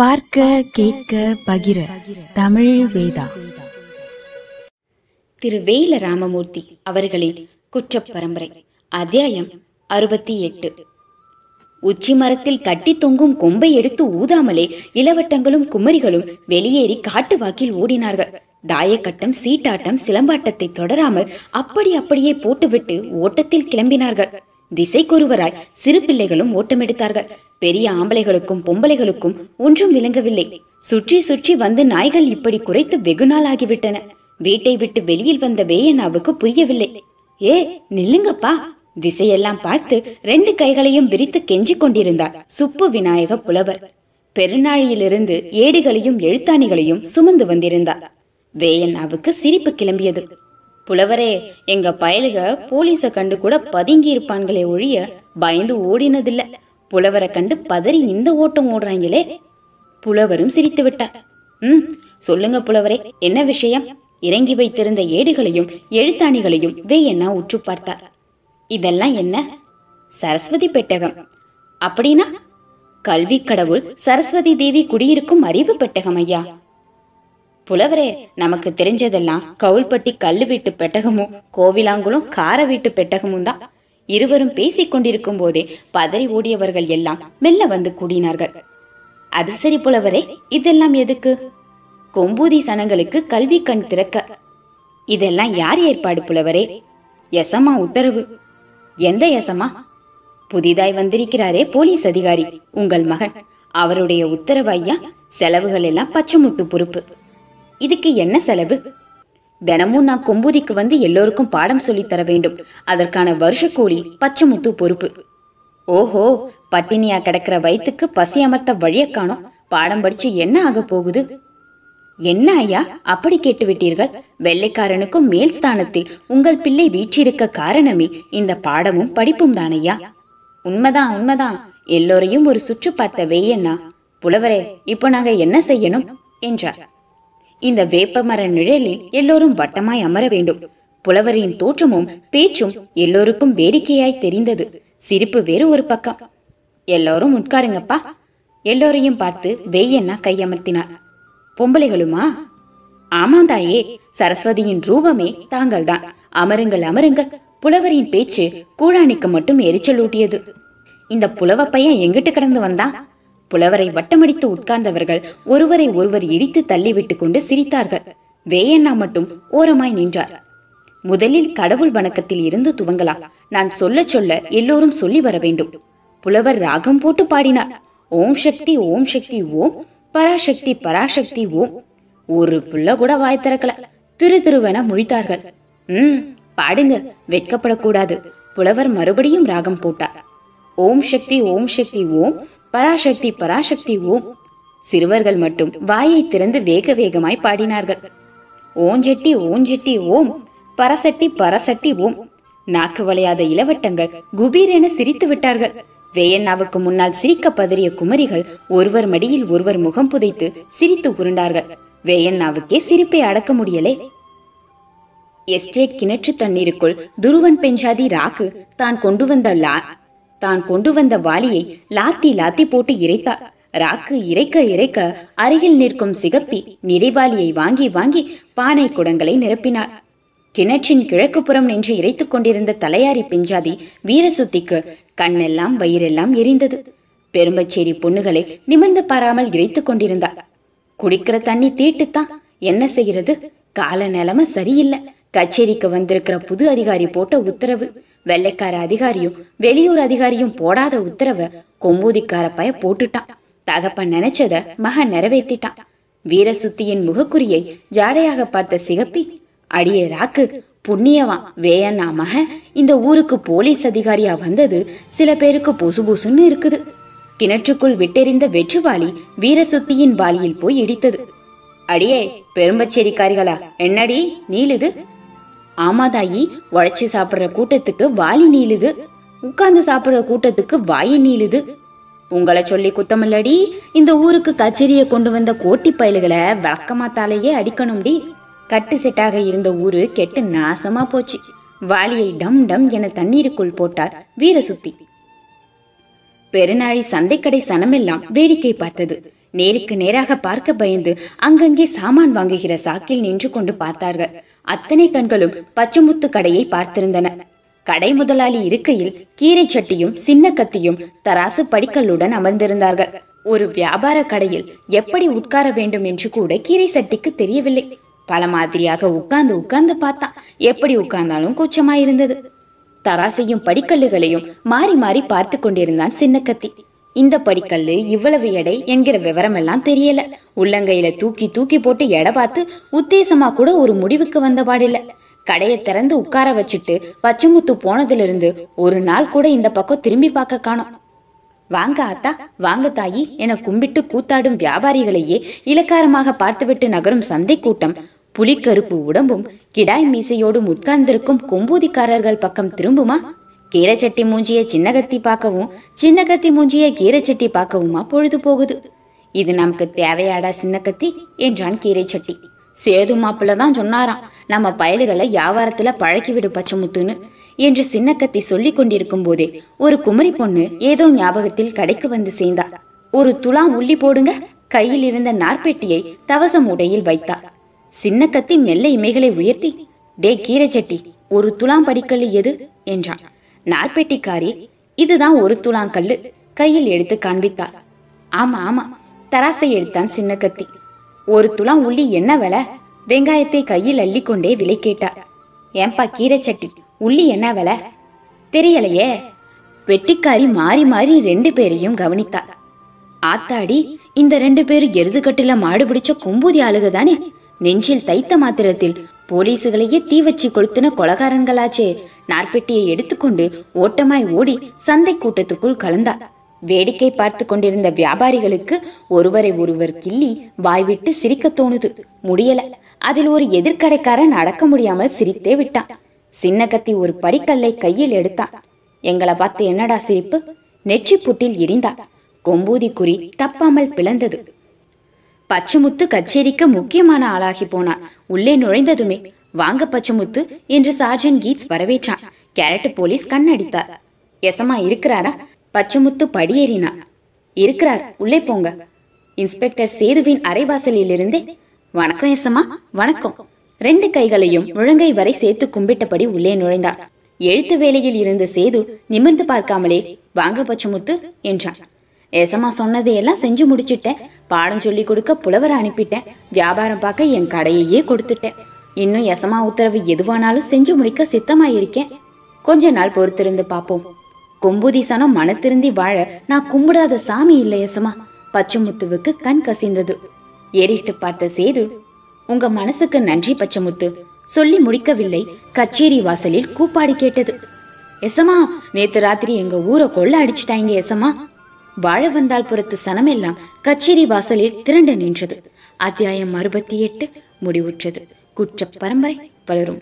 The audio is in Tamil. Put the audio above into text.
பார்க்க கேட்க பகிர. தமிழ் வேதா. திரு வேல ராமமூர்த்தி அவர்களின் குற்ற பரம்பரை அத்தியாயம் அறுபத்தி எட்டு. உச்சி மரத்தில் கட்டி தொங்கும் கொம்பை எடுத்து ஊதாமலே இளவட்டங்களும் குமரிகளும் வெளியேறி காட்டு வாக்கில் ஓடினார்கள். தாயக்கட்டம் சீட்டாட்டம் சிலம்பாட்டத்தை தொடராமல் அப்படி அப்படியே போட்டுவிட்டு ஓட்டத்தில் கிளம்பினார்கள். திசைக்கொருவராய் சிறு பிள்ளைகளும் ஓட்டமெடுத்தார்கள். பெரிய ஆம்பளைகளுக்கும் பொம்பளைகளுக்கும் ஒன்றும் விளங்கவில்லை. சுற்றி சுற்றி வந்து நாய்கள் இப்படி குறைத்து வெகுநாள் ஆகிவிட்டன. வீட்டை விட்டு வெளியில் வந்த வேயனாவுக்கு புரியவில்லை. ஏ நில்லுங்கப்பா. திசையெல்லாம் பார்த்து ரெண்டு கைகளையும் விரித்து கெஞ்சிக் கொண்டிருந்தார் சுப்பு விநாயக புலவர். பெருநாழியிலிருந்து ஏடுகளையும் எழுத்தாணிகளையும் சுமந்து வந்திருந்தார். வேயண்ணாவுக்கு சிரிப்பு கிளம்பியது. புலவரே எங்க பயலுக போலீஸ கண்டு கூட பதுங்கி இருப்பான்களே ஒழிய பயந்து ஓடினதில்ல. புலவரை கண்டு பதறி இந்த ஓட்டம் ஓடுறாங்களே. புலவரும் சிரித்து விட்டார். ம் சொல்லுங்க புலவரே என்ன விஷயம்? இறங்கி வைத்திருந்த ஏடுகளையும் எழுத்தாணிகளையும் வேயண்ணா உற்று பார்த்தார். இதெல்லாம் என்ன? சரஸ்வதி பெட்டகம். அப்படின்னா? கல்வி கடவுள் சரஸ்வதி தேவி குடியிருக்கும் அறிவு பெட்டகம் ஐயா. புலவரே நமக்கு தெரிஞ்சதெல்லாம் கவுல்பட்டி கல்லு வீட்டு பெட்டகமும் கோவிலாங்குளம் கார வீட்டு பெட்டகமும் தான். இருவரும் பேசிக் கொண்டிருக்கும் போதே பதறி ஓடியவர்கள் எல்லாம் மெல்ல வந்து கூடினார்கள். அது சரி புலவரே இதெல்லாம் எதுக்கு? கொம்பூதி சனங்களுக்கு கல்வி கண் திறக்க. இதெல்லாம் யார் ஏற்பாடு புலவரே? எசமா உத்தரவு. எந்த எசமா புதிதாய் வந்திருக்கிறாரே போலீஸ் அதிகாரி உங்கள் மகன். அவருடைய உத்தரவு ஐயா செலவுகள் எல்லாம் பச்சைமுத்து பொறுப்பு. இதுக்கு என்ன செலவு? தினமும் நான் கொம்பூதிக்கு வந்து எல்லோருக்கும் பாடம் சொல்லித் தர வேண்டும். அதற்கான வருஷ கூலி பச்சைமுத்து பொறுப்பு. ஓஹோ பட்டினியா கிடக்கிற வயிற்றுக்கு பசி அமர்த்த வழிய காணும். பாடம் படிச்சு என்ன ஆக போகுது? என்ன ஐயா அப்படி கேட்டு விட்டீர்கள் வெள்ளைக்காரனுக்கும் மேல் ஸ்தானத்தில் உங்கள் பிள்ளை வீற்றிருக்க காரணமே இந்த பாடமும் படிப்பும் தானையா உண்மைதான் உண்மைதான். எல்லோரையும் ஒரு சுற்று பார்த்த வெய்யண்ணா புலவரே இப்போ நாங்க என்ன செய்யணும்? என்றார். இந்த வேப்பமர நிழலில் எல்லோரும் வட்டமாய் அமர வேண்டும். புலவரின் தோற்றமும் பேச்சும் எல்லோருக்கும் வேடிக்கையாய் தெரிந்தது. சிரிப்பு வேறு ஒரு பக்கம். எல்லோரும் உட்காருங்கப்பா. எல்லோரையும் பார்த்து வெய்யண்ணா கையமர்த்தினார். பொம்பளைகளுமா? ஆமாந்தாயே சரஸ்வதியின் ரூபமே தாங்கள்தான். அமருங்கள் அமருங்கள். புலவரின் பேச்சு கூழாணிக்கு மட்டும் எரிச்சலூட்டியது. இந்த புலவ பையன் எங்கிட்டு கடந்து வந்தான்? புலவரை வட்டமடித்து உட்கார்ந்தவர்கள் ஒருவரை ஒருவர் இடித்து தள்ளிவிட்டு கொண்டு சிரித்தார்கள். வேயண்ணா மட்டும் ஓரமாய் நின்றார். முதலில் கடவுள் வணக்கத்தில் இருந்து துவங்கலாம். நான் சொல்ல சொல்ல எல்லோரும் சொல்லி வர வேண்டும். புலவர் ராகம் போட்டு பாடினார். ஓம் சக்தி ஓம் சக்தி ஓம். பராசக்தி பராசக்தி ஓம். ஒரு புள்ள கூட வாய் திறக்கல. திரு திருவென முழித்தார்கள். ம் பாடுங்க. வெட்கப்படக்கூடாது. புலவர் மறுபடியும் ராகம் போட்டார். ஓம் சக்தி ஓம் சக்தி ஓம். பராசக்தி பராசக்தி ஓம் சிறுவர்கள் மட்டும் வாயை திறந்து வேக வேகமாய் பாடினார்கள். ஓஞ்செட்டி ஓஞ்செட்டி ஓம். பரசட்டி பரசட்டி ஓம். நாக்கு வளையாத இளவட்டங்கள் குபீர் என சிரித்து விட்டார்கள். வேயண்ணாவுக்கு முன்னால் சிரிக்க பதறிய குமரிகள் ஒருவர் மடியில் ஒருவர் முகம் புதைத்து சிரித்து உருண்டார்கள். வேயண்ணாவுக்கே சிரிப்பை அடக்க முடியலே. எஸ்டேட் கிணற்று தண்ணீருக்குள் துருவன் பெஞ்சாதி ராக்கு தான் கொண்டு வந்த லா தான் கொண்டு வந்த வாளியை லாத்தி லாத்தி போட்டு இறைத்தாள் ராக்கு இறைக்க இறைக்க அருகில் நிற்கும் சிகப்பி நிறைவாளியை வாங்கி வாங்கி பானை குடங்களை நிரப்பினாள் கிணற்றின் கிழக்கு புறம் நின்று இறைத்துக் கொண்டிருந்த தலையாரி பிஞ்சாதி வீரசுத்திக்கு கண்ணெல்லாம் வயிறெல்லாம் எரிந்தது. பெரும்பச்சேரி பொண்ணுகளை நிமிர்ந்து பாராமல் இறைத்துக் கொண்டிருந்தாள் குடிக்கிற தண்ணி தீட்டுத்தான். என்ன செய்யறது கால நிலைமை சரியில்லை. கச்சேரிக்கு வந்திருக்கிற புது அதிகாரி போட்ட உத்தரவு. வெள்ளைக்கார அதிகாரியும் வெளியூர் அதிகாரியும் போடாத உத்தரவை கொம்பூதிக்கார பய போட்டுட்டான். தகப்பன் நினைச்சத மகன் நிறைவேற்றிட்டான் வீரசுத்தியின் முகக்குறியை ஜாடையாக பார்த்த சிகப்பி அடியே ராக்கு புண்ணியவான் வேயண்ணா மகன் இந்த ஊருக்கு போலீஸ் அதிகாரியா வந்தது சில பேருக்கு பொசு புசுன்னு இருக்குது. கிணற்றுக்குள் விட்டெறிந்த வெற்றுவாளி வீரசுத்தியின் வாளியில் போய் இடித்தது. அடியே பெரும்பச்சேரிக்காரிகளா என்னடி ஆமா ஆமாதாயி உழைச்சி சாப்பிடுற கூட்டத்துக்கு வாலி நீளுது. உட்கார்ந்து சாப்பிடுற கூட்டத்துக்கு வாயி நீளுது. உங்களை சொல்லி குத்தமில்லடி இந்த ஊருக்கு கச்சேரியை கொண்டு வந்த கோட்டி பயல்களை வழக்கமாத்தாலேயே அடிக்கணும்டி. கட்டு செட்டாக இருந்த ஊரு கெட்டு நாசமா போச்சு. வாளியை டம் டம் என தண்ணீருக்குள் போட்டார் வீரசுத்தி. பெருநாழி சந்தைக்கடை சனமெல்லாம் வேடிக்கை பார்த்தது. நேருக்கு நேராக பார்க்க பயந்து அங்கங்கே சாமான் வாங்குகிற சாக்கில் நின்று கொண்டு பார்த்தார்கள். அத்தனை கண்களும் பச்சைமுத்து கடையை பார்த்திருந்தன. கடை முதலாளி இருக்கையில் கீரை சட்டியும் சின்ன கத்தியும் தராசு படிக்கல்லுடன் அமர்ந்திருந்தார்கள். ஒரு வியாபார கடையில் எப்படி உட்கார வேண்டும் என்று கூட கீரை சட்டிக்கு தெரியவில்லை. பல மாதிரியாக உட்கார்ந்து உட்கார்ந்து பார்த்தான். எப்படி உட்கார்ந்தாலும் கூச்சமாயிருந்தது. தராசையும் படிக்கல்லுகளையும் மாறி மாறி பார்த்து கொண்டிருந்தான் சின்ன கத்தி இந்த படிக்கல்லு இவ்வளவு எடை என்கிற விவரம் எல்லாம் தெரியல. உள்ளங்கையில தூக்கி தூக்கி போட்டு எடை பார்த்து உத்தேசமா கூட ஒரு முடிவுக்கு வந்த பாடில்ல. கடையை திறந்து உட்கார வச்சுட்டு பச்சைமுத்து போனதிலிருந்து ஒரு நாள் கூட இந்த பக்கம் திரும்பி பார்க்க காணோம். வாங்க ஆத்தா வாங்க தாயி என கும்பிட்டு கூத்தாடும் வியாபாரிகளையே இலக்காரமாக பார்த்துவிட்டு நகரும் சந்தை கூட்டம். புலிக்கருப்பு உடம்பும் கிடாய் மீசையோடும் உட்கார்ந்திருக்கும் கொம்பூதிக்காரர்கள் பக்கம் திரும்புமா? கீரைச்சட்டி மூஞ்சிய சின்னகத்தி பார்க்கவும் சின்னகத்தி மூஞ்சிய கீரைச்சட்டி பார்க்கவுமா பொழுது போகுது. இது நமக்கு தேவையாடா சின்னக்கத்தி என்றான் கீரைச்சட்டி. சேது மாப்பிள்ள தான் சொன்னாராம் நம்ம பயலுகளை வியாபாரத்துல பழக்கிவிடு பச்சமுத்துன்னு என்று சின்னக்கத்தி சொல்லி கொண்டிருக்கும் போதே ஒரு குமரி பொண்ணு ஏதோ ஞாபகத்தில் கடைக்கு வந்து சேர்ந்தா. ஒரு துளா உள்ளி போடுங்க கையில் இருந்த நார்பெட்டியை தவசம் உடையில் வைத்தா. சின்னக்கத்தி மெல்ல இமைகளை உயர்த்தி டே கீரைச்சட்டி ஒரு துளாம் படிக்கல் எது? என்றான். நார்பெட்டிக்காரி இதுதான் ஒரு துளாங்கல்லு கையில் எடுத்து காண்பித்தாள். ஆமா ஆமா தராசை எடுத்தான் சின்னக்கத்தி. ஒரு துளாம் உள்ளி என்ன விலை? வெங்காயத்தை கையில் அள்ளிக்கொண்டே விலை கேட்டார் ஏன்பா கீரைச்சட்டி உள்ளி என்ன விலை? தெரியலையே. வெட்டிக்காரி மாறி மாறி ரெண்டு பேரையும் கவனித்தார் ஆத்தாடி இந்த ரெண்டு பேரும் எருதுகட்டில மாடு பிடிச்ச கொம்பூதி ஆளுக தானே நெஞ்சில் தைத்த மாத்திரத்தில் போலீசுகளையே தீ வச்சு கொளுத்தின கொலகாரங்களாச்சே நார்பெட்டியை எடுத்துக்கொண்டு ஓட்டமாய் ஓடி சந்தை கூட்டத்துக்குள் கலந்தாள் வேடிக்கை பார்த்து கொண்டிருந்த வியாபாரிகளுக்கு ஒருவரை ஒருவர் கிள்ளி வாய்விட்டு சிரிக்க தோணுது. முடியல. அதில் ஒரு எதிர்கடைக்காரன் அடக்க முடியாமல் சிரித்தே விட்டான். சின்ன கத்தி ஒரு படிக்கல்லை கையில் எடுத்தான். எங்களை பார்த்து என்னடா சிரிப்பு? நெற்றி புட்டில் எரிந்தான். கொம்பூதி குறி தப்பாமல் பிளந்தது. பச்சுமுத்து கச்சேரிக்கு முக்கியமான ஆளாகி போனான். உள்ளே நுழைந்ததுமே வாங்க பச்சமுத்து என்று சார்ஜன் கீட்ஸ் வரவேற்றான். கேரட் போலீஸ் கண்ணடித்தார். எசமா இருக்கிறாரா? பச்சமுத்து படியேறினான். இருக்கிறார். உள்ளே போங்க. இன்ஸ்பெக்டர் சேதுவின் அரைவாசலிலிருந்தே வணக்கம் எசமா வணக்கம். ரெண்டு கைகளையும் முழங்கை வரை சேர்த்து கும்பிட்டபடி உள்ளே நுழைந்தார். எழுத்து வேலையில் இருந்த சேது நிமிர்ந்து பார்க்காமலே வாங்க பச்சமுத்து என்றான். எசமா சொன்னதையெல்லாம் செஞ்சு முடிச்சிட்டேன். பாடம் சொல்லி கொடுக்க புலவரை அனுப்பிட்டேன். வியாபாரம் பார்க்க என் கடையையே கொடுத்துட்டேன். இன்னும் எசமா உத்தரவு எதுவானாலும் செஞ்சு முடிக்க சித்தமாயிருக்கேன். கொஞ்ச நாள் பொறுத்திருந்து பார்ப்போம் கொம்புதீசனம் சனம் மனத்திருந்தி வாழ நான் கும்பிடாத சாமி இல்லை எசமா. பச்சைமுத்துவுக்கு கண் கசிந்தது. ஏறிட்டு பார்த்த சேது உங்க மனசுக்கு நன்றி பச்சைமுத்து. சொல்லி முடிக்கவில்லை. கச்சேரி வாசலில் கூப்பாடி கேட்டது. எசமா நேத்து ராத்திரி எங்க ஊரை கொள்ள அடிச்சிட்டாங்க எசமா. வாழ வந்தால் புறத்து சனமெல்லாம் கச்சேரி வாசலில் திரண்டு நின்றது. அத்தியாயம் அறுபத்தி எட்டு முடிவுற்றது. குற்ற பரம்பரை வளரும்